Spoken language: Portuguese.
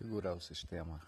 configurar o sistema.